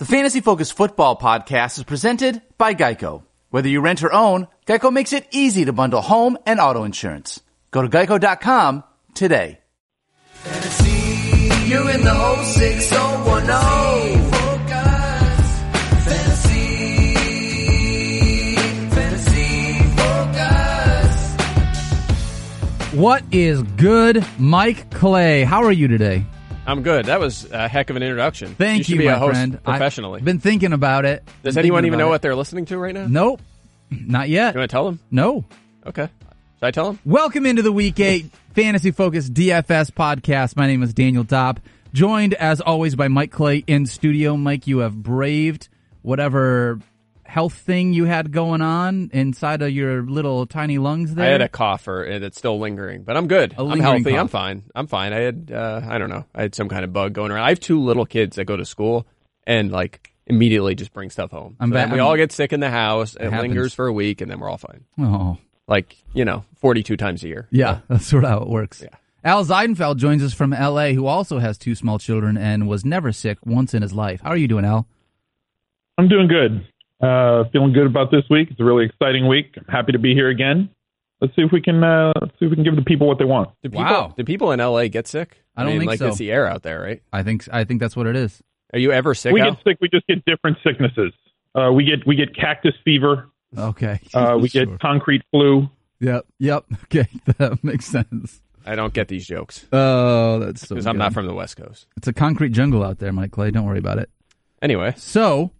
The Fantasy Focus Football Podcast is presented by Geico. Whether you rent or own, Geico makes it easy to bundle home and auto insurance. Go to geico.com today. Fantasy, you in the 06010. Focus. Fantasy, fantasy focus. What is good, Mike Clay? How are you today? I'm good. That was a heck of an introduction. Thank you, should be my a host friend. professionally. I've been thinking about it. Does Been anyone even know it. what they're listening to right now? Nope, not yet. You want to tell them? No. Okay. Should I tell them? Welcome into the Week Eight Fantasy Focus DFS podcast. My name is Daniel Dopp, joined as always by Mike Clay in studio. Mike, you have braved whatever health thing you had going on inside of your little tiny lungs there. I had a cough or and it's still lingering, but I'm good. A I'm healthy. cough. I'm fine. I'm fine. I had uh, I don't know. I had some kind of bug going around. I have two little kids that go to school and like immediately just bring stuff home. I'm So ba- then we I'm- all get sick in the house. It, happens. lingers for a week and then we're all fine. oh, Like you know, 42 times a year. yeah, that's sort of how it works. Yeah. Al Zeidenfeld joins us from LA, who also has two small children and was never sick once in his life. How are you doing, Al? I'm doing good. Uh, feeling good about this week. It's a really exciting week. I'm happy to be here again. Let's see if we can uh, let's see if we can give the people what they want. Do people, Wow. Do people in LA get sick? I don't mean, think like so. it's the air out there, right? I think I think that's what it is. Are you ever sick? we Al? get sick. We just get different sicknesses. Uh, we get we get cactus fever. Okay. Uh, we get concrete flu. Yep. Yep. Okay. That makes sense. I don't get these jokes Oh, that's so. because I'm not from the West Coast. It's a concrete jungle out there, Mike Clay. Don't worry about it. Anyway, So,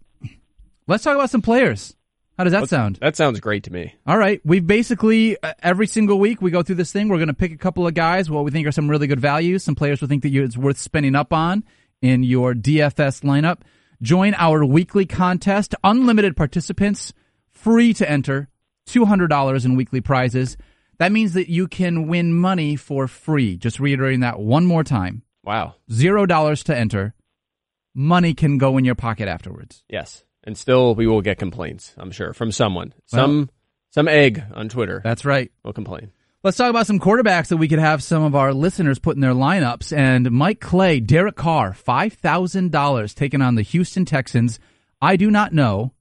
let's talk about some players. How does that sound? that sounds great to me. All right. We've basically uh, every single week we go through this thing. We're going to pick a couple of guys what we think are some really good values, some players we think that you, it's worth spending up on in your DFS lineup. Join our weekly contest. Unlimited participants, free to enter. Two hundred dollars in weekly prizes. That means that you can win money for free. Just reiterating that one more time. Wow. Zero dollars to enter. Money can go in your pocket afterwards. Yes. And still, we will get complaints. I'm sure from someone, some some egg on Twitter That's right. We'll complain. Let's talk about some quarterbacks that we could have some of our listeners put in their lineups. And Mike Clay, Derek Carr, five thousand dollars taken on the Houston Texans. I do not know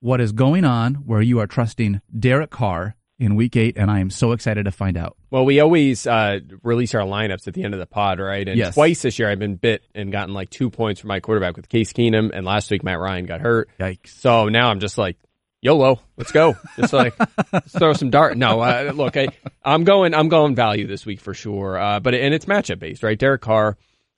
what is going on where you are trusting Derek Carr in Week Eight, and I am so excited to find out. Well, we always uh, release our lineups at the end of the pod, right? And Yes. twice this year, I've been bit and gotten like two points from my quarterback with Case Keenum, and last week Matt Ryan got hurt. Yikes! So now I'm just like, YOLO, let's go. Just like let's throw some dart. No, uh, look, I, I'm going, I'm going value this week for sure. Uh, but and it's matchup based, right? Derek Carr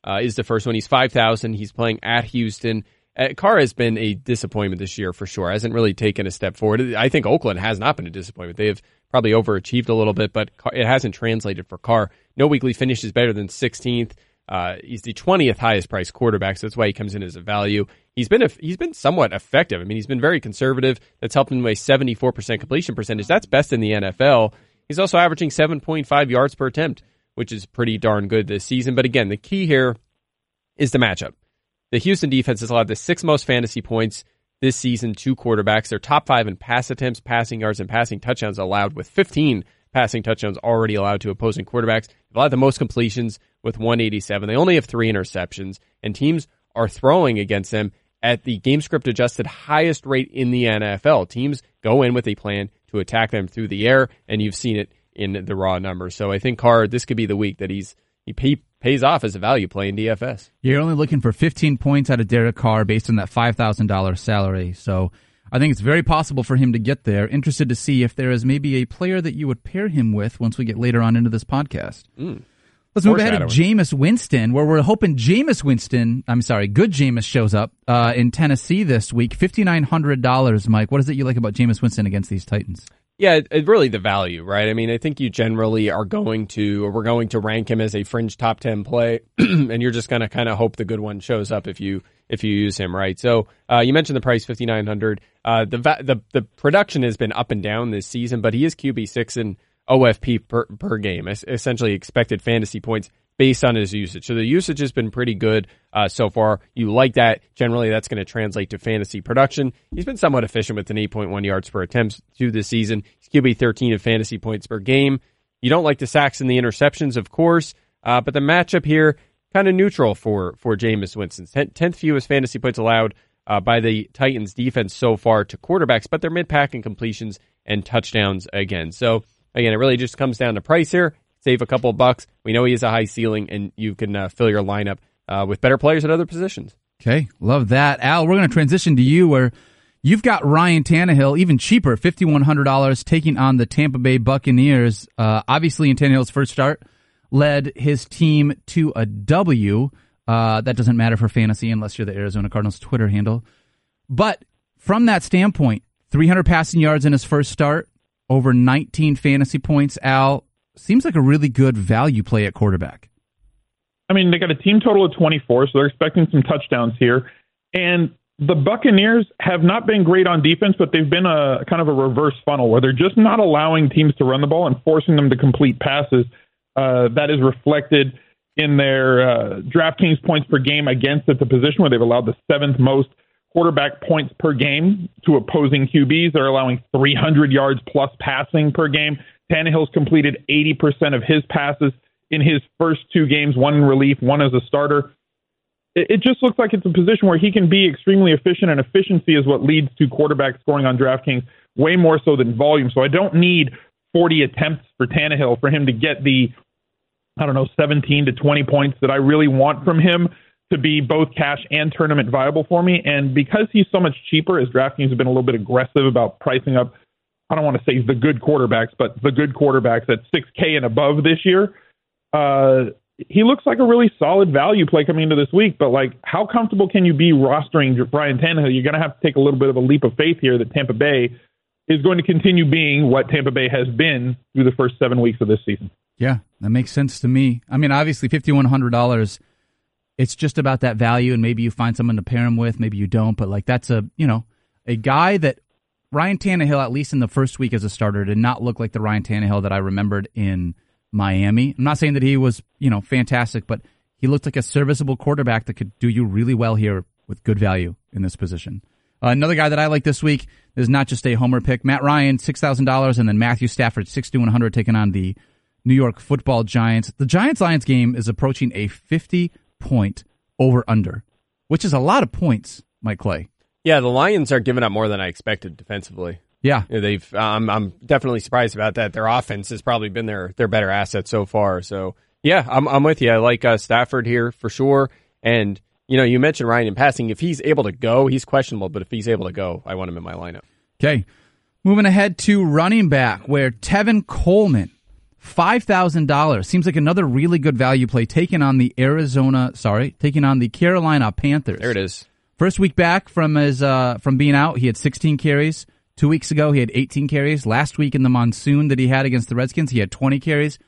uh, is the first one. He's five thousand. He's playing at Houston. Uh, Carr has been a disappointment this year for sure. Hasn't really taken a step forward. I think Oakland has not been a disappointment. They have probably overachieved a little bit, but it hasn't translated for Carr. No weekly finish is better than 16th. Uh, he's the 20th highest priced quarterback, so that's why he comes in as a value. He's been a, he's been somewhat effective. I mean, he's been very conservative. That's helped him with a 74% completion percentage. That's best in the NFL. He's also averaging 7.5 yards per attempt, which is pretty darn good this season. But again, the key here is the matchup. The Houston defense has allowed the sixth most fantasy points this season to quarterbacks. They're top five in pass attempts, passing yards, and passing touchdowns allowed, with 15 passing touchdowns already allowed to opposing quarterbacks. They've allowed the most completions with 187. They only have three interceptions, and teams are throwing against them at the game script adjusted highest rate in the NFL. Teams go in with a plan to attack them through the air, and you've seen it in the raw numbers. So I think Carr, this could be the week that he's he pays off as a value play in DFS. You're only looking for 15 points out of Derek Carr based on that $5,000 salary. So I think it's very possible for him to get there. Interested to see if there is maybe a player that you would pair him with once we get later on into this podcast. Let's move ahead to. Jameis Winston, where we're hoping Jameis Winston, I'm sorry, good Jameis shows up uh, in Tennessee this week. $5,900, Mike. What is it you like about Jameis Winston against these Titans? Yeah, it, really the value, right? I mean, I think you generally are going to, or we're going to rank him as a fringe top ten play, and you're just going to kind of hope the good one shows up if you if you use him, right? So uh, you mentioned the price fifty nine hundred. Uh, the the the production has been up and down this season, but he is QB six in OFP per per game, essentially expected fantasy points based on his usage. So the usage has been pretty good uh, so far. You like that. Generally, that's going to translate to fantasy production. He's been somewhat efficient with an 8.1 yards per attempt through this season. He's QB 13 of fantasy points per game. You don't like the sacks and the interceptions, of course, uh, but the matchup here kind of neutral for for Jameis Winston. Tenth fewest fantasy points allowed uh, by the Titans defense so far to quarterbacks, but they're mid pack in completions and touchdowns again. So again, it really just comes down to price here. Save a couple of bucks. We know he has a high ceiling, and you can uh, fill your lineup uh, with better players at other positions. Okay, love that, Al. We're going to transition to you where. You've got Ryan Tannehill, even cheaper, $5,100, taking on the Tampa Bay Buccaneers. Uh, obviously, in Tannehill's first start, led his team to a W. Uh, that doesn't matter for fantasy unless you're the Arizona Cardinals Twitter handle. But from that standpoint, 300 passing yards in his first start, over 19 fantasy points. Al seems like a really good value play at quarterback. I mean, they got a team total of 24, so they're expecting some touchdowns here. And the Buccaneers have not been great on defense, but they've been a kind of a reverse funnel where they're just not allowing teams to run the ball and forcing them to complete passes. Uh, that is reflected in their uh, DraftKings points per game against at the position where they've allowed the seventh most quarterback points per game to opposing QBs. They're allowing 300 yards plus passing per game. Tannehill's completed 80% of his passes in his first two games, one in relief, one as a starter. It, it just looks like it's a position where he can be extremely efficient, and efficiency is what leads to quarterback scoring on DraftKings way more so than volume. So I don't need 40 attempts for Tannehill for him to get the I don't know, 17 to 20 points that I really want from him to be both cash and tournament viable for me. And because he's so much cheaper, as DraftKings have been a little bit aggressive about pricing up, I don't want to say the good quarterbacks, but the good quarterbacks at 6K and above this year, uh, he looks like a really solid value play coming into this week. But like, how comfortable can you be rostering Ryan Tannehill? You're going to have to take a little bit of a leap of faith here that Tampa Bay is going to continue being what Tampa Bay has been through the first seven weeks of this season. Yeah, that makes sense to me. I mean, obviously, fifty one hundred dollars. It's just about that value, and maybe you find someone to pair him with, maybe you don't. But like, that's a you know a guy that Ryan Tannehill, at least in the first week as a starter, did not look like the Ryan Tannehill that I remembered in Miami. I'm not saying that he was you know fantastic, but he looked like a serviceable quarterback that could do you really well here with good value in this position. Uh, another guy that I like this week is not just a homer pick. Matt Ryan, six thousand dollars, and then Matthew Stafford, sixty one hundred, taking on the New York Football Giants. The Giants Lions game is approaching a 50 point over under, which is a lot of points, Mike Clay. Yeah, the Lions are giving up more than I expected defensively. Yeah, they've. Um, I'm definitely surprised about that. Their offense has probably been their their better asset so far. So yeah, I'm I'm with you. I like uh, Stafford here for sure. And you know, you mentioned Ryan in passing. If he's able to go, he's questionable. But if he's able to go, I want him in my lineup. Okay, moving ahead to running back, where Tevin Coleman $5,000 seems like another really good value play taking on the Arizona, sorry, taking on the Carolina Panthers. There it is. First week back from his uh, from being out, he had 16 carries. 2 weeks ago he had 18 carries. Last week in the monsoon that he had against the Redskins, he had 20 carries.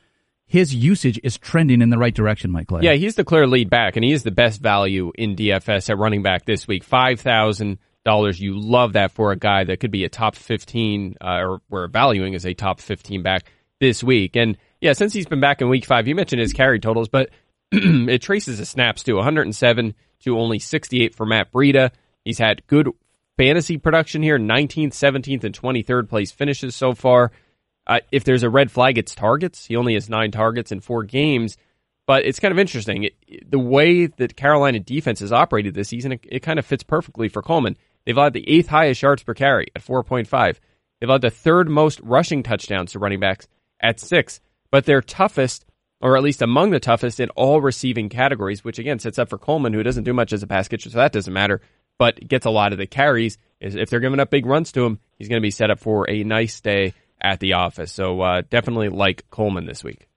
His usage is trending in the right direction, Mike Clay. Yeah, he's the clear lead back and he is the best value in DFS at running back this week. 5,000 dollars. You love that for a guy that could be a top 15 uh, or we're valuing as a top 15 back this week. And yeah, since he's been back in week five, you mentioned his carry totals, but it traces his snaps to 107 to only 68 for Matt Breida. He's had good fantasy production here 19th, 17th, and 23rd place finishes so far. Uh, if there's a red flag, it's targets. He only has nine targets in four games. But it's kind of interesting. It, the way that Carolina defense has operated this season, it, it kind of fits perfectly for Coleman. They've allowed the eighth highest yards per carry at 4.5. They've allowed the third most rushing touchdowns to running backs at six, but they're toughest, or at least among the toughest, in all receiving categories, which again sets up for Coleman, who doesn't do much as a pass catcher, so that doesn't matter, but gets a lot of the carries. If they're giving up big runs to him, he's going to be set up for a nice day at the office. So uh, definitely like Coleman this week.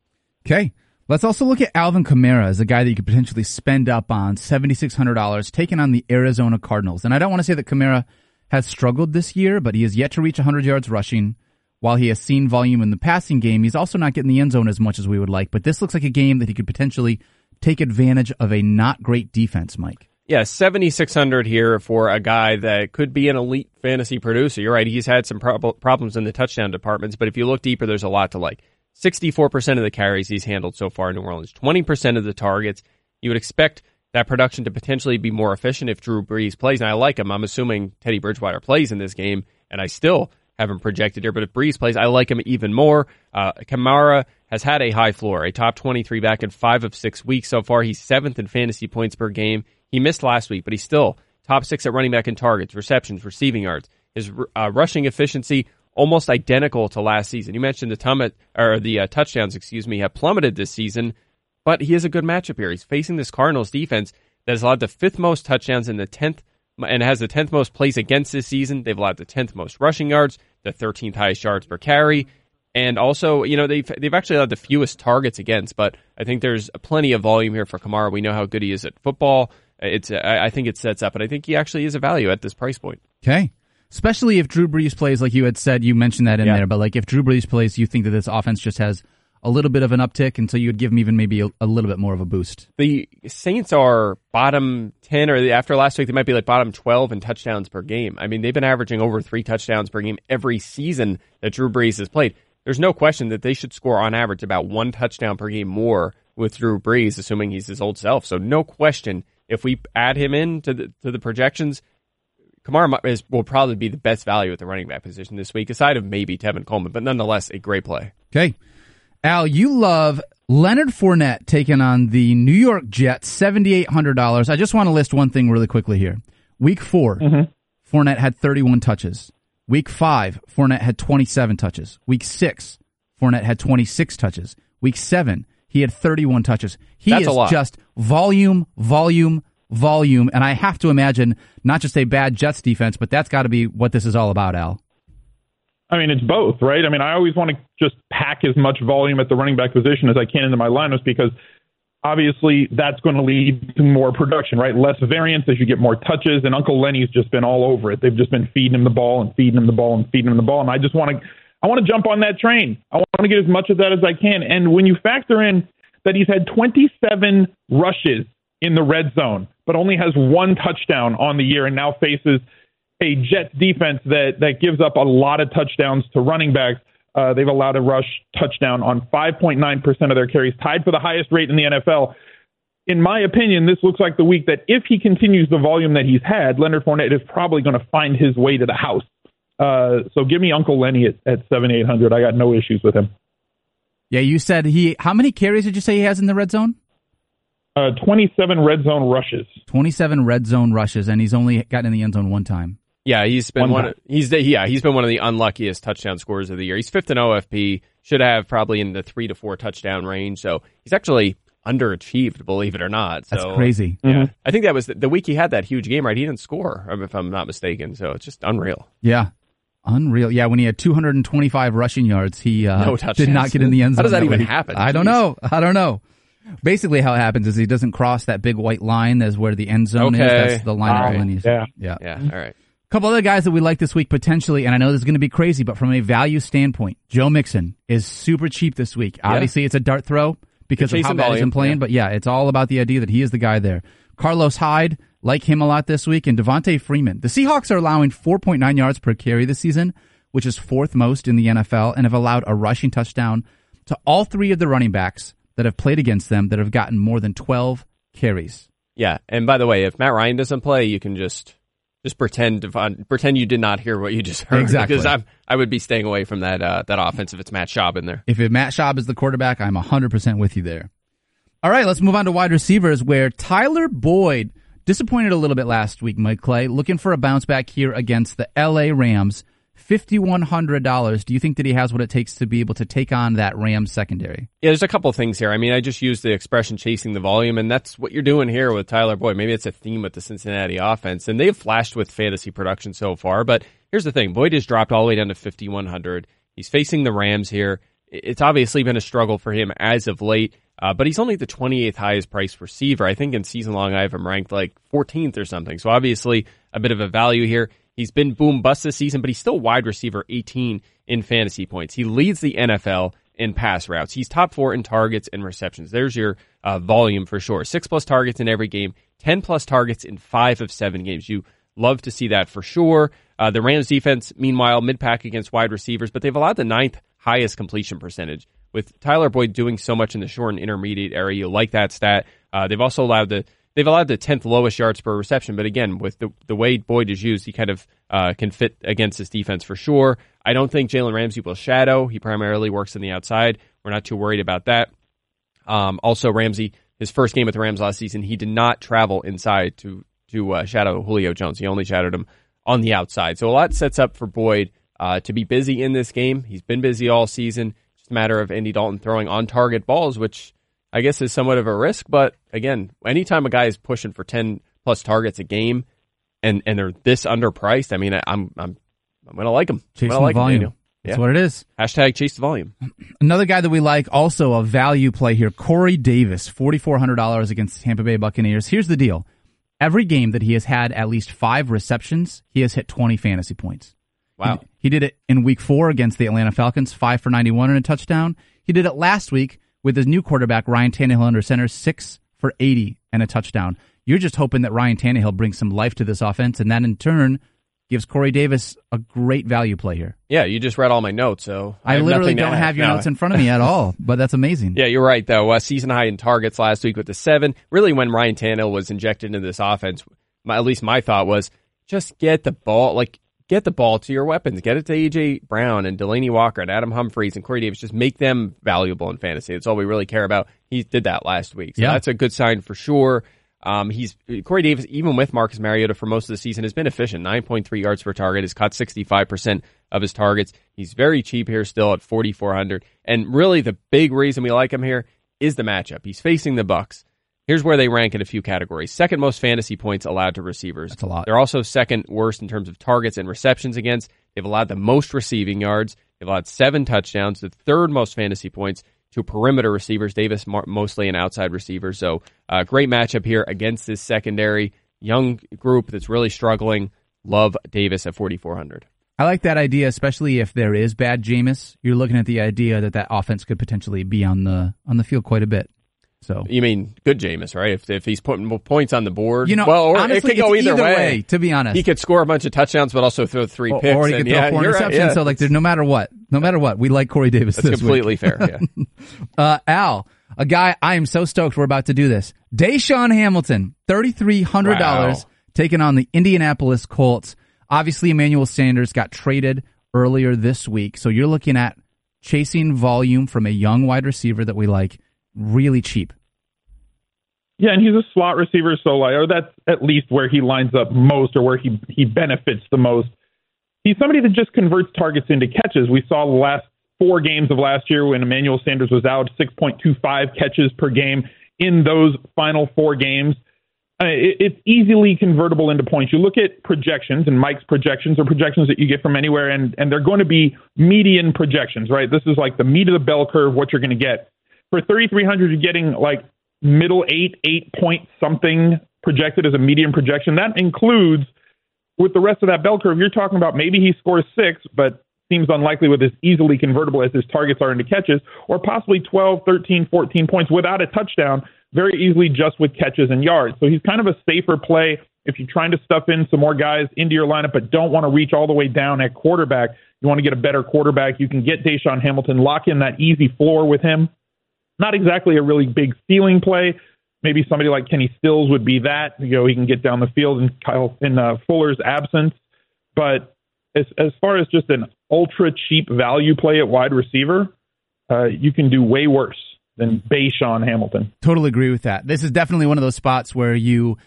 Okay. Let's also look at Alvin Kamara as a guy that you could potentially spend up on $7,600 taking on the Arizona Cardinals. And I don't want to say that Kamara has struggled this year, but he has yet to reach 100 yards rushing. While he has seen volume in the passing game, he's also not getting the end zone as much as we would like. But this looks like a game that he could potentially take advantage of a not great defense, Mike. Yeah, 7,600 here for a guy that could be an elite fantasy producer. You're right. He's had some prob- problems in the touchdown departments, but if you look deeper, there's a lot to like. 64% of the carries he's handled so far in New Orleans, 20% of the targets. You would expect that production to potentially be more efficient if Drew Brees plays. And I like him. I'm assuming Teddy Bridgewater plays in this game, and I still have him projected here. But if Brees plays, I like him even more. Uh, Kamara has had a high floor, a top 23 back in five of six weeks so far. He's seventh in fantasy points per game. He missed last week, but he's still top six at running back in targets, receptions, receiving yards. His uh, rushing efficiency almost identical to last season. You mentioned the tummet or the uh, touchdowns, excuse me, have plummeted this season, but he is a good matchup here. He's facing this Cardinals defense that has allowed the fifth most touchdowns in the tenth and has the tenth most plays against this season. They've allowed the tenth most rushing yards, the thirteenth highest yards per carry, and also you know they've they've actually had the fewest targets against. But I think there's plenty of volume here for Kamara. We know how good he is at football. It's I think it sets up, and I think he actually is a value at this price point. Okay. Especially if Drew Brees plays, like you had said, you mentioned that in Yeah. there, but like if Drew Brees plays, you think that this offense just has a little bit of an uptick, and so you would give him even maybe a, a little bit more of a boost. the Saints are bottom 10 or after last week they might be like bottom 12 in touchdowns per game. I mean, they've been averaging over 3 touchdowns per game every season that Drew Brees has played. There's no question that they should score on average about 1 touchdown per game more with Drew Brees assuming he's his old self. So no question if we add him in to the to the projections Kamara is, will probably be the best value at the running back position this week, aside of maybe Tevin Coleman, but nonetheless a great play. Okay. Al, you love Leonard Fournette taking on the New York Jets, $7,800. I just want to list one thing really quickly here. Week 4 mm-hmm. Fournette had 31 touches. Week five, Fournette had 27 touches. Week six, Fournette had 26 touches. Week seven, he had 31 touches. He That's is just volume, volume, volume. And I have to imagine not just a bad Jets defense, but that's got to be what this is all about, Al. I mean, it's both, right? I mean, I always want to just pack as much volume at the running back position as I can into my lineups because obviously that's going to lead to more production, right? Less variance as you get more touches. And Uncle Lenny's just been all over it. They've just been feeding him the ball and feeding him the ball and feeding him the ball. And I just want to, I want to jump on that train. I want to get as much of that as I can. And when you factor in that he's had 27 rushes in the red zone, but only has one touchdown on the year and now faces a Jets defense that that gives up a lot of touchdowns to running backs. Uh, they've allowed a rush touchdown on 5.9% of their carries, tied for the highest rate in the NFL. In my opinion, this looks like the week that if he continues the volume that he's had, Leonard Fournette is probably going to find his way to the house. Uh, so give me Uncle Lenny at, at seven eight hundred. I got no issues with him. Yeah, you said he, how many carries did you say he has in the red zone? Uh, 27 red zone rushes. 27 red zone rushes, and he's only gotten in the end zone one time. Yeah, he's been One one. Of, he's the, yeah, he's been one of the unluckiest touchdown scorers of the year. He's fifth in OFP. Should have probably in the three to four touchdown range. So he's actually underachieved, believe it or not. So, That's crazy. Yeah, I think that was the, the week he had that huge game. Right, he didn't score, if I'm not mistaken. So it's just unreal. Yeah. Unreal. Yeah, when he had 225 rushing yards, he uh, No did not get in the end zone. How does that even week. happen? I don't know. I don't know. Basically, how it happens is he doesn't cross that big white line. That's where the end zone is. That's the line All of right. Yeah. Yeah. Yeah, all right. Couple other guys that we like this week potentially, and I know this is going to be crazy, but from a value standpoint, Joe Mixon is super cheap this week. Obviously, it's a dart throw because of how bad he's been playing, yeah. but yeah, it's all about the idea that he is the guy there. Carlos Hyde, like him a lot this week, and Devonta Freeman. The Seahawks are allowing 4.9 yards per carry this season, which is fourth most in the NFL, and have allowed a rushing touchdown to all three of the running backs that have played against them that have gotten more than 12 carries. Yeah, and by the way, if Matt Ryan doesn't play, you can just just pretend Devon, pretend you did not hear what you just heard. Exactly. Because I'm, I would be staying away from that uh, that offense if it's Matt Schaub in there. If it- Matt Schaub is the quarterback, I'm 100% with you there. All right, let's move on to wide receivers where Tyler Boyd disappointed a little bit last week, Mike Clay, looking for a bounce back here against the LA Rams. $5,100. Do you think that he has what it takes to be able to take on that Rams secondary? Yeah, there's a couple things here. I mean, I just used the expression chasing the volume, and that's what you're doing here with Tyler Boyd. Maybe it's a theme with the Cincinnati offense, and they've flashed with fantasy production so far. But here's the thing Boyd has dropped all the way down to 5,100. He's facing the Rams here. It's obviously been a struggle for him as of late, uh, but he's only the 28th highest priced receiver. I think in season long, I have him ranked like 14th or something. So obviously, a bit of a value here. He's been boom bust this season, but he's still wide receiver 18 in fantasy points. He leads the NFL in pass routes. He's top four in targets and receptions. There's your uh, volume for sure. Six plus targets in every game, 10 plus targets in five of seven games. You love to see that for sure. Uh, the Rams defense, meanwhile, mid pack against wide receivers, but they've allowed the ninth highest completion percentage. With Tyler Boyd doing so much in the short and intermediate area, you like that stat. Uh, they've also allowed the they've allowed the tenth lowest yards per reception. But again, with the the way Boyd is used, he kind of uh, can fit against this defense for sure. I don't think Jalen Ramsey will shadow. He primarily works in the outside. We're not too worried about that. Um, also, Ramsey, his first game with the Rams last season, he did not travel inside to to uh, shadow Julio Jones. He only shadowed him on the outside. So a lot sets up for Boyd uh, to be busy in this game. He's been busy all season. Just a matter of Andy Dalton throwing on target balls, which I guess is somewhat of a risk. But again, anytime a guy is pushing for ten plus targets a game, and and they're this underpriced, I mean, I, I'm I'm I'm gonna like them. Chase like the volume. That's Yeah. what it is. Hashtag chase the volume. Another guy that we like, also a value play here, Corey Davis, $4,400 against Tampa Bay Buccaneers. Here's the deal. Every game that he has had at least five receptions, he has hit 20 fantasy points. Wow. He, he did it in week four against the Atlanta Falcons, five for 91 and a touchdown. He did it last week with his new quarterback, Ryan Tannehill, under center, six for 80 and a touchdown. You're just hoping that Ryan Tannehill brings some life to this offense, and that in turn gives Corey Davis a great value play here. Yeah, you just read all my notes, so I, have literally don't have your No. notes in front of me at all, but that's amazing. Yeah, you're right though. Uh, season high in targets last week with the seven. Really, when Ryan Tannehill was injected into this offense, my, at least my thought was just get the ball, like get the ball to your weapons, get it to AJ Brown and Delanie Walker and Adam Humphries and Corey Davis. Just make them valuable in fantasy. That's all we really care about. He did that last week, so Yeah. that's a good sign for sure. Um, he's Corey Davis, even with Marcus Mariota for most of the season, has been efficient. Nine point three yards per target. Has caught sixty five percent of his targets. He's very cheap here, still at forty four hundred. And really, the big reason we like him here is the matchup. He's facing the Bucs. Here's where they rank in a few categories. Second most fantasy points allowed to receivers. That's a lot. They're also second worst in terms of targets and receptions against. They've allowed the most receiving yards. They've allowed seven touchdowns, the third most fantasy points to perimeter receivers. Davis mostly an outside receiver. So, uh, great matchup here against this secondary young group that's really struggling. Love Davis at 4,400. I like that idea, especially if there is bad Jameis. You're looking at the idea that that offense could potentially be on the on the field quite a bit. So You mean good Jameis, right? If, if he's putting points on the board, you know, well, or honestly, it could go it's either, way. To be honest, He could score a bunch of touchdowns, but also throw three or, picks. or he and could throw yeah, four you're right, interceptions. yeah. So like, there's no matter what, no matter what, we like Corey Davis That's completely week. fair. Yeah. Uh, Al, a guy I am so stoked we're about to do this. DaeSean Hamilton, thirty three hundred dollars, Wow. taking on the Indianapolis Colts. Obviously, Emmanuel Sanders got traded earlier this week, so you're looking at chasing volume from a young wide receiver that we like, really cheap. Yeah, and he's a slot receiver, so like, or that's at least where he lines up most, or where he he benefits the most. He's somebody that just converts targets into catches. We saw the last four games of last year when Emmanuel Sanders was out, 6.25 catches per game in those final four games. Uh, it, it's easily convertible into points. You look at projections, and Mike's projections are projections that you get from anywhere, and and they're going to be median projections, right? This is like the meat of the bell curve, what you're going to get. For 3,300, you're getting like middle eight, eight point something projected as a median projection. That includes with the rest of that bell curve, you're talking about maybe he scores six, but seems unlikely with as easily convertible as his targets are into catches, or possibly 12, 13, 14 points without a touchdown, very easily just with catches and yards. So he's kind of a safer play if you're trying to stuff in some more guys into your lineup, but don't want to reach all the way down at quarterback. You want to get a better quarterback. You can get DaeSean Hamilton, lock in that easy floor with him. Not exactly a really big ceiling play. Maybe somebody like Kenny Stills would be that. You know, he can get down the field in Kyle in uh, Fuller's absence. But as as far as just an ultra cheap value play at wide receiver, uh, you can do way worse than DaeSean Hamilton. Totally agree with that. This is definitely one of those spots where you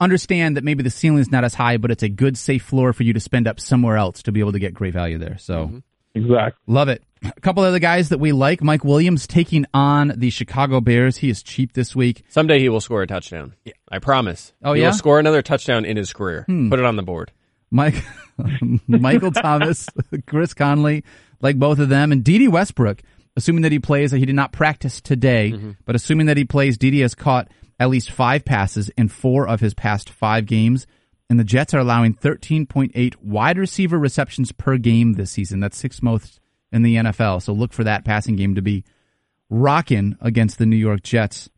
understand that maybe the ceiling is not as high, but it's a good safe floor for you to spend up somewhere else to be able to get great value there. So Exactly. love it. A couple other guys that we like. Mike Williams taking on the Chicago Bears. He is cheap this week. Someday he will score a touchdown. Yeah. I promise. Oh, he yeah? Hmm. will score another touchdown in his career. Put it on the board. Mike, Michael Thomas, Chris Conley, like both of them, and Dede Westbrook. Assuming that he plays, that he did not practice today, but assuming that he plays, Dede has caught at least five passes in four of his past five games, and the Jets are allowing 13.8 wide receiver receptions per game this season. That's sixth most in the NFL. So look for that passing game to be rocking against the New York Jets.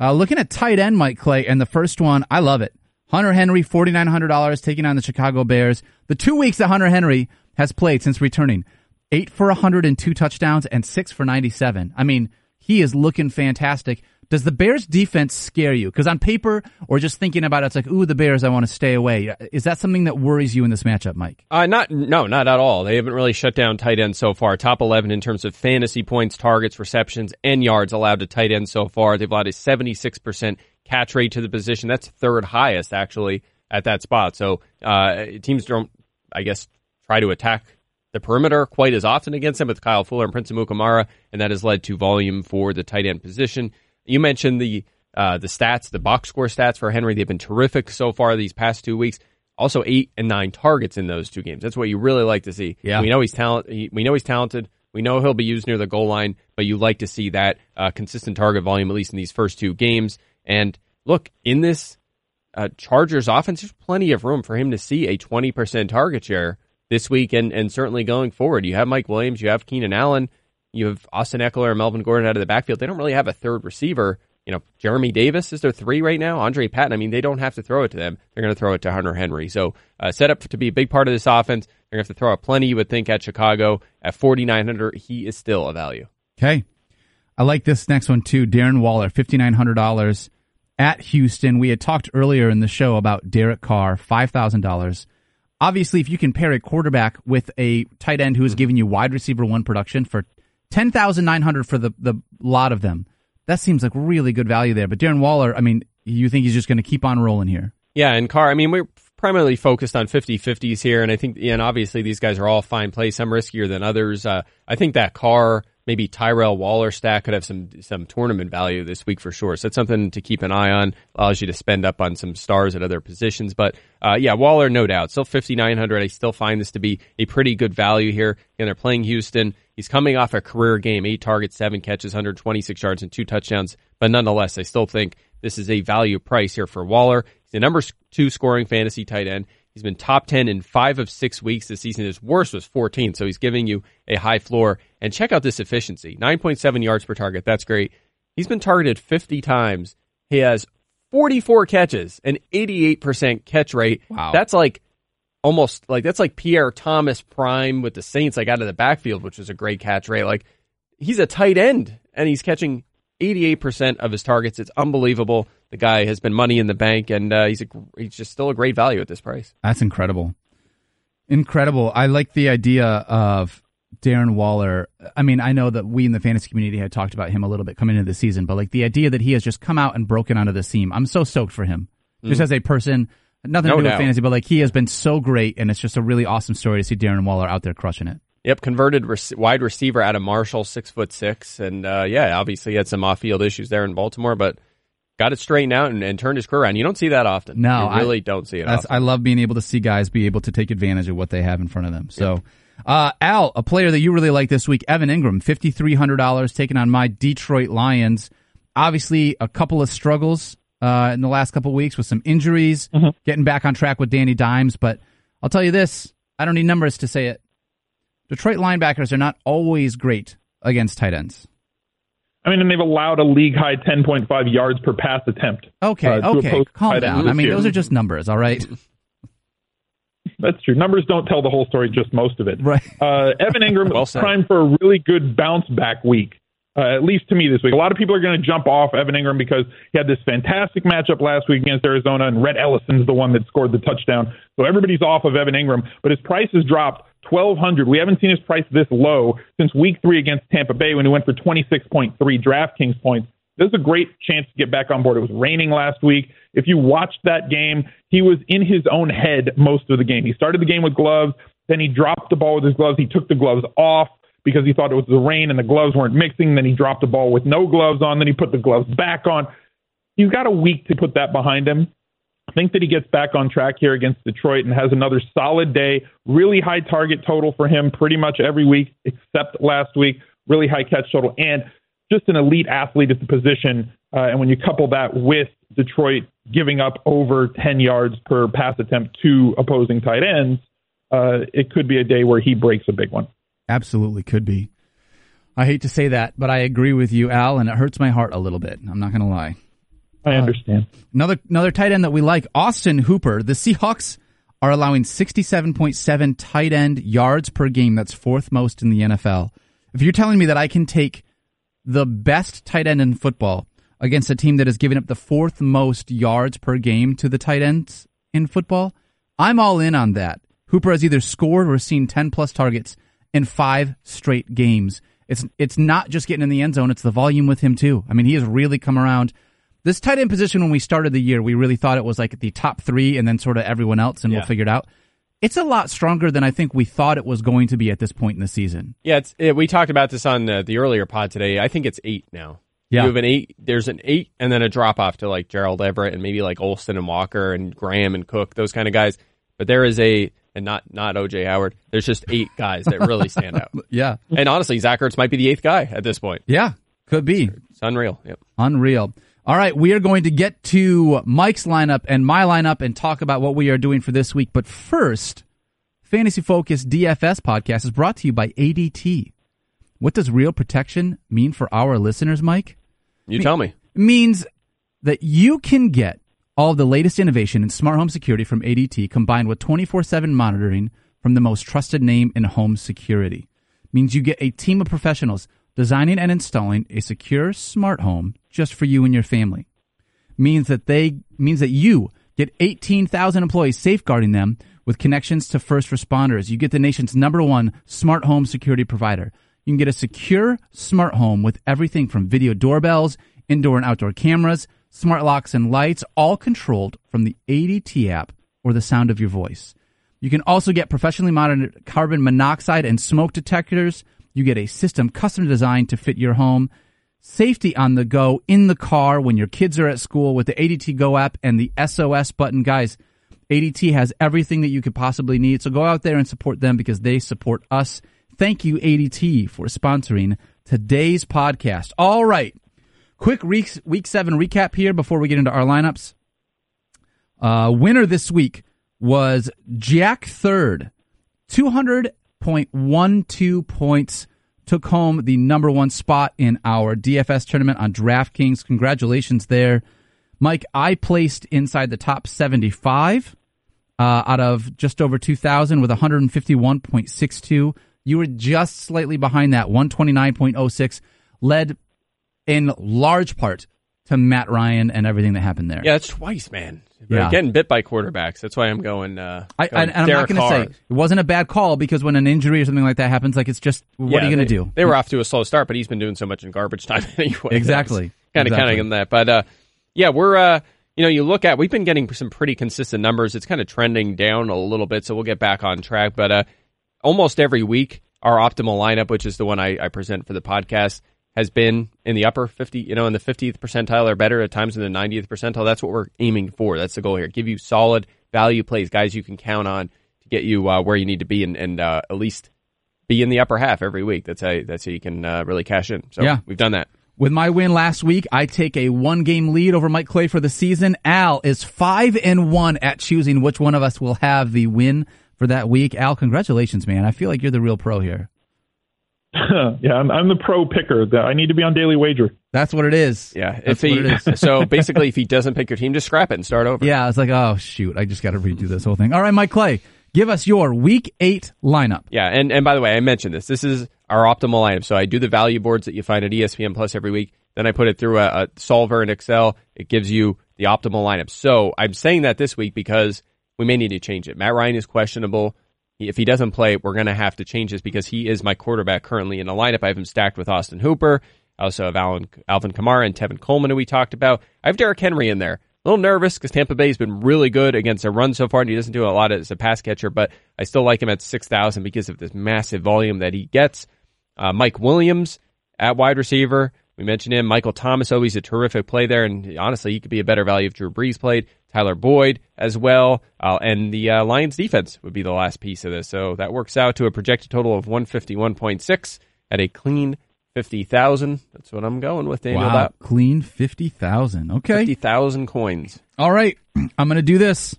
Uh, looking at tight end, Mike Clay, and the first one, I love it. Hunter Henry, $4,900 taking on the Chicago Bears. The two weeks that Hunter Henry has played since returning, eight for 102 touchdowns and six for 97. I mean, he is looking fantastic. Does the Bears defense scare you? Because on paper or just thinking about it, it's like, ooh, the Bears, I want to stay away. Is that something that worries you in this matchup, Mike? Uh, not no, not at all. They haven't really shut down tight ends so far. Top eleven in terms of fantasy points, targets, receptions, and yards allowed to tight ends so far. They've allowed a seventy six percent catch rate to the position. That's third highest actually at that spot. So uh, teams don't, I guess, try to attack the perimeter quite as often against them with Kyle Fuller and Prince Amukamara, and that has led to volume for the tight end position. You mentioned the uh, the stats, the box score stats for Henry. They've been terrific so far these past two weeks. Also, eight and nine targets in those two games. That's what you really like to see. Yeah. we know he's talent. He, we know he's talented. We know he'll be used near the goal line, but you like to see that uh, consistent target volume at least in these first two games. And look, in this uh, Chargers offense, there's plenty of room for him to see a 20% target share this week and, and certainly going forward. You have Mike Williams, you have Keenan Allen, you have Austin Ekeler and Melvin Gordon out of the backfield. They don't really have a third receiver. You know, Jeremy Davis is their three right now. Andre Patton, I mean, they don't have to throw it to them. They're going to throw it to Hunter Henry. So, uh, set up to be a big part of this offense. They're going to have to throw out plenty, you would think, at Chicago. At 4,900, he is still a value. Okay. I like this next one too. Darren Waller, $5,900 at Houston. We had talked earlier in the show about Derek Carr, $5,000. Obviously, if you can pair a quarterback with a tight end who is giving you wide receiver one production for 10900 for the, the lot of them, that seems like really good value there. But Darren Waller, I mean, you think he's just going to keep on rolling here? Yeah, and Carr, I mean, we're primarily focused on 50-50s here, and I think, and obviously these guys are all fine plays, some riskier than others. Uh, I think that Carr, maybe Tyrell Waller stack could have some some tournament value this week for sure. So that's something to keep an eye on. Allows you to spend up on some stars at other positions. But uh, yeah, Waller, no doubt. Still 5,900. I still find this to be a pretty good value here. And they're playing Houston. He's coming off a career game, eight targets, seven catches, 126 yards, and two touchdowns. But nonetheless, I still think this is a value price here for Waller. He's the number two scoring fantasy tight end. He's been top 10 in five of six weeks this season. His worst was 14, so he's giving you a high floor. And check out this efficiency 9.7 yards per target. That's great. He's been targeted 50 times. He has 44 catches, an 88% catch rate. Wow. That's like almost like that's like Pierre Thomas prime with the Saints, like out of the backfield, which was a great catch rate. Like he's a tight end and he's catching 88% of his targets. It's unbelievable. The guy has been money in the bank and uh, he's a, he's just still a great value at this price. That's incredible. Incredible. I like the idea of Darren Waller. I mean, I know that we in the fantasy community had talked about him a little bit coming into the season, but like the idea that he has just come out and broken onto the scene, I'm so stoked for him. Just as a person, nothing No to do doubt. with fantasy, but like he has been so great, and it's just a really awesome story to see Darren Waller out there crushing it. Yep, converted rec- wide receiver out of Marshall, six foot six, and uh, yeah, obviously he had some off field issues there in Baltimore, but got it straightened out and, and turned his career around. You don't see that often. No, you I- really don't see it. I love being able to see guys be able to take advantage of what they have in front of them. So, uh, Al, a player that you really like this week, Evan Engram, fifty three hundred dollars, taking on my Detroit Lions. Obviously, a couple of struggles uh, in the last couple of weeks with some injuries, getting back on track with Danny Dimes. But I'll tell you this: I don't need numbers to say it. Detroit linebackers are not always great against tight ends. I mean, and they've allowed a league high 10.5 yards per pass attempt. Okay, uh, okay, calm down. I mean, year. those are just numbers, all right? That's true. Numbers don't tell the whole story, just most of it. Right. Uh, Evan Engram Well is primed for a really good bounce back week. Uh, at least to me this week. A lot of people are going to jump off Evan Engram because he had this fantastic matchup last week against Arizona, and Rhett Ellison's the one that scored the touchdown. So everybody's off of Evan Engram, but his price has dropped twelve hundred. We haven't seen his price this low since week three against Tampa Bay when he went for twenty six point three DraftKings points. This is a great chance to get back on board. It was raining last week. If you watched that game, he was in his own head most of the game. He started the game with gloves, then he dropped the ball with his gloves. He took the gloves off because he thought it was the rain and the gloves weren't mixing. Then he dropped the ball with no gloves on. Then he put the gloves back on. He's got a week to put that behind him. I think that he gets back on track here against Detroit and has another solid day. Really high target total for him pretty much every week except last week. Really high catch total and just an elite athlete at the position. Uh, and when you couple that with Detroit giving up over 10 yards per pass attempt to opposing tight ends, uh, it could be a day where he breaks a big one. Absolutely could be. I hate to say that, but I agree with you, Al, and it hurts my heart a little bit. I'm not going to lie. I uh, understand. Another another tight end that we like, Austin Hooper. The Seahawks are allowing 67.7 tight end yards per game. That's fourth most in the NFL. If you're telling me that I can take the best tight end in football, against a team that has given up the fourth most yards per game to the tight ends in football. I'm all in on that. Hooper has either scored or seen 10 plus targets in five straight games. It's it's not just getting in the end zone, it's the volume with him too. I mean, he has really come around. This tight end position when we started the year, we really thought it was like the top 3 and then sort of everyone else and Yeah. we'll figure it out. It's a lot stronger than I think we thought it was going to be at this point in the season. Yeah, it's, it, we talked about this on uh, the earlier pod today. I think it's eight now. Yeah. You have an eight. There's an eight, and then a drop off to like Gerald Everett and maybe like Olsen and Walker and Graham and Cook, those kind of guys. But there is a and not not OJ Howard. There's just eight guys that really stand out. Yeah. And honestly, Zach Ertz might be the eighth guy at this point. Yeah, could be. It's unreal. Yep. Unreal. All right, we are going to get to Mike's lineup and my lineup and talk about what we are doing for this week. But first, Fantasy Focus DFS podcast is brought to you by ADT. What does real protection mean for our listeners, Mike? You tell me. Means that you can get all of the latest innovation in smart home security from ADT combined with 24-7 monitoring from the most trusted name in home security. means you get a team of professionals designing and installing a secure smart home just for you and your family. Means that they means that you get 18,000 employees safeguarding them with connections to first responders. You get the nation's number one smart home security provider. You can get a secure smart home with everything from video doorbells, indoor and outdoor cameras, smart locks and lights, all controlled from the ADT app or the sound of your voice. You can also get professionally monitored carbon monoxide and smoke detectors. You get a system custom designed to fit your home. Safety on the go in the car when your kids are at school with the ADT Go app and the SOS button. Guys, ADT has everything that you could possibly need. So go out there and support them because they support us. Thank you, ADT, for sponsoring today's podcast. All right. Quick week, week seven recap here before we get into our lineups. Uh, winner this week was Jack Third, 200.12 points. Took home the number one spot in our DFS tournament on DraftKings. Congratulations there. Mike, I placed inside the top 75 uh, out of just over 2,000 with 151.62. You were just slightly behind that, 129.06, led in large part to Matt Ryan and everything that happened there. Yeah, that's twice, man. Yeah. Getting bit by quarterbacks. That's why I'm going. Uh, I, going and, and I'm not going to say it wasn't a bad call because when an injury or something like that happens, like it's just what Yeah, are you going to do? They were off to a slow start, but he's been doing so much in garbage time anyway. Exactly. Kind of counting on that. But uh, yeah, we're uh, you know, you look at we've been getting some pretty consistent numbers. It's kind of trending down a little bit, so we'll get back on track. But uh, almost every week, our optimal lineup, which is the one I, I present for the podcast, has been in the upper 50, you know, in the 50th percentile or better, at times in the 90th percentile. That's what we're aiming for. That's the goal here. Give you solid value plays, guys you can count on to get you uh, where you need to be and, and uh, at least be in the upper half every week. That's how that's how you can uh, really cash in. So Yeah. we've done that. With my win last week, I take a one game lead over Mike Clay for the season. Al is five and one at choosing which one of us will have the win for that week. Al, congratulations, man. I feel like you're the real pro here. yeah, I'm, I'm the pro picker. I need to be on daily wager. That's what it is. Yeah. That's if he what it is. so basically if he doesn't pick your team, just scrap it and start over. Yeah, it's like, oh shoot, I just got to redo this whole thing. All right, Mike Clay, give us your week eight lineup. Yeah, and, and by the way, I mentioned this. This is our optimal lineup. So I do the value boards that you find at ESPN Plus every week. Then I put it through a, a solver in Excel. It gives you the optimal lineup. So I'm saying that this week because we may need to change it. Matt Ryan is questionable. If he doesn't play, we're going to have to change this because he is my quarterback currently in the lineup. I have him stacked with Austin Hooper. I also have Alvin, Alvin Kamara and Tevin Coleman, who we talked about. I have Derrick Henry in there. A little nervous because Tampa Bay has been really good against a run so far, and he doesn't do a lot as a pass catcher, but I still like him at 6,000 because of this massive volume that he gets. Uh, Mike Williams at wide receiver. We mentioned him. Michael Thomas, always a terrific play there, and honestly, he could be a better value if Drew Brees played. Tyler Boyd as well, uh, and the uh, Lions defense would be the last piece of this. So that works out to a projected total of 151.6 at a clean 50,000. That's what I'm going with, Daniel. wow, That clean fifty thousand. Okay, 50,000 coins. all right, I'm going to do this.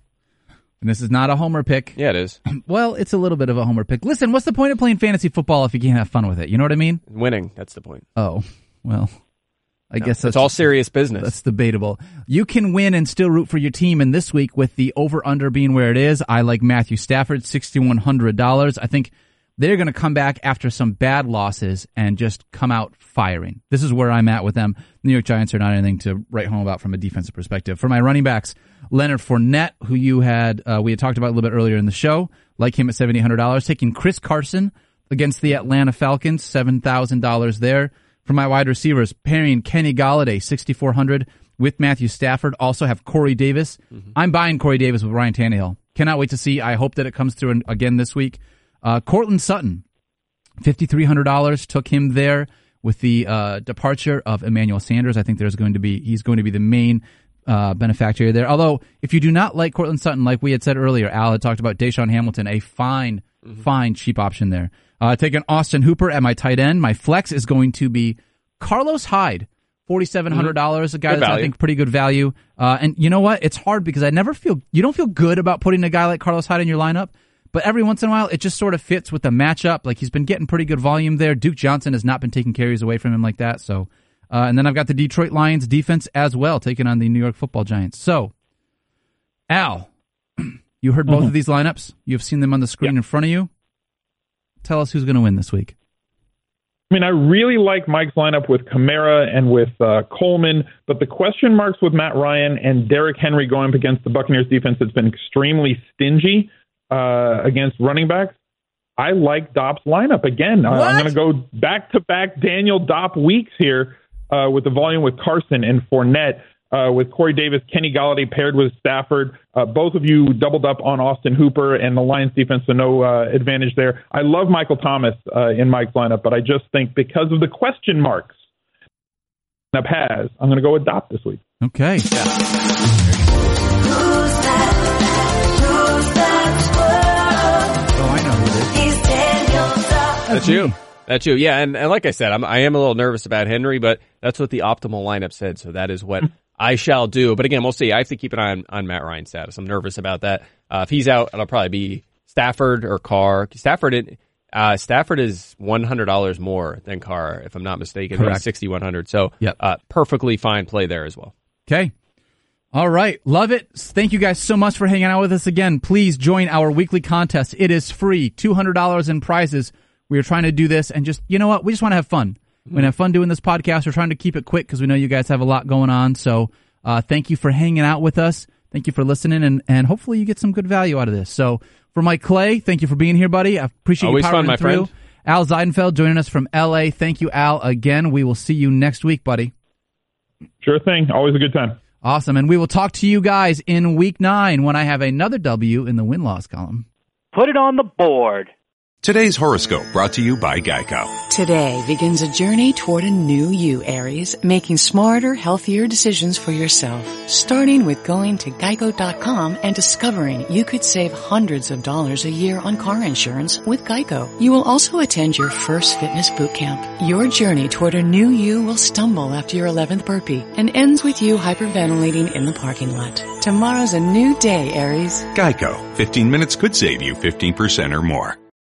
And this is not a homer pick. Yeah, it is. Well, it's a little bit of a homer pick. Listen, what's the point of playing fantasy football if you can't have fun with it? You know what I mean? Winning, that's the point. Oh, well, I guess that's It's all serious business. That's debatable. You can win and still root for your team. And this week, with the over under being where it is, I like Matthew Stafford, $6,100. I think they're going to come back after some bad losses and just come out firing. This is where I'm at with them. New York Giants are not anything to write home about from a defensive perspective. For my running backs, Leonard Fournette, who you had, uh, we had talked about a little bit earlier in the show, like him at $7,800, taking Chris Carson against the Atlanta Falcons, $7,000 there. For my wide receivers, pairing Kenny Golladay, 6,400 with Matthew Stafford. Also have Corey Davis. I'm buying Corey Davis with Ryan Tannehill. Cannot wait to see. I hope that it comes through again this week. Uh, Courtland Sutton, $5,300 took him there with the uh, departure of Emmanuel Sanders. I think there's going to be, he's going to be the main uh, benefactor there. Although, if you do not like Courtland Sutton, like we had said earlier, Al had talked about DaeSean Hamilton, a fine, fine cheap option there. Uh, taking Austin Hooper at my tight end. My flex is going to be Carlos Hyde. Forty-seven hundred dollars, a guy Good that's I value. think pretty good value. Uh, and you know what? It's hard because I never feel you don't feel good about putting a guy like Carlos Hyde in your lineup. But every once in a while, it just sort of fits with the matchup. Like he's been getting pretty good volume there. Duke Johnson has not been taking carries away from him like that. So, uh, and then I've got the Detroit Lions defense as well, taking on the New York Football Giants. So, Al, you heard both of these lineups. You've seen them on the screen in front of you. Tell us who's going to win this week. I mean, I really like Mike's lineup with Kamara and with uh, Coleman, but the question marks with Matt Ryan and Derrick Henry going up against the Buccaneers defense that's been extremely stingy uh, against running backs. I like Dopp's lineup again. Uh, I'm going to go back to back Daniel Dopp weeks here uh, with the volume with Carson and Fournette. Uh, with Corey Davis, Kenny Golladay paired with Stafford. Uh, both of you doubled up on Austin Hooper and the Lions defense, so no uh, advantage there. I love Michael Thomas uh, in Mike's lineup, but I just think because of the question marks lineup has, I'm going to go adopt this week. Okay. Oh, I know who it is. That's you. That's you. Yeah, and, and like I said, I'm I am a little nervous about Henry, but that's what the optimal lineup said, so that is what I shall do. But again, we'll see. I have to keep an eye on, on Matt Ryan's status. I'm nervous about that. Uh, if he's out, it'll probably be Stafford or Carr. Stafford, uh, Stafford is one hundred dollars more than Carr, if I'm not mistaken. Correct. Sixty one hundred. So, Yep. uh, perfectly fine play there as well. Okay. All right. Love it. Thank you guys so much for hanging out with us again. Please join our weekly contest. It is free. $200 in prizes. We are trying to do this and just, you know what? We just want to have fun. We want to have fun doing this podcast. We're trying to keep it quick because we know you guys have a lot going on. So, uh, thank you for hanging out with us. Thank you for listening and, and hopefully you get some good value out of this. So for Mike Clay, thank you for being here, buddy. I appreciate Always you fun, my through. friend. Al Zeidenfeld joining us from LA. Thank you, Al, again. We will see you next week, buddy. Sure thing. Always a good time. Awesome. And we will talk to you guys in week nine when I have another W in the win loss column. Put it on the board. Today's horoscope brought to you by Geico. Today begins a journey toward a new you, Aries, making smarter, healthier decisions for yourself. Starting with going to geico.com and discovering you could save hundreds of dollars a year on car insurance with Geico. You will also attend your first fitness boot camp. Your journey toward a new you will stumble after your 11th burpee and ends with you hyperventilating in the parking lot. Tomorrow's a new day, Aries. Geico. 15 minutes could save you 15% or more.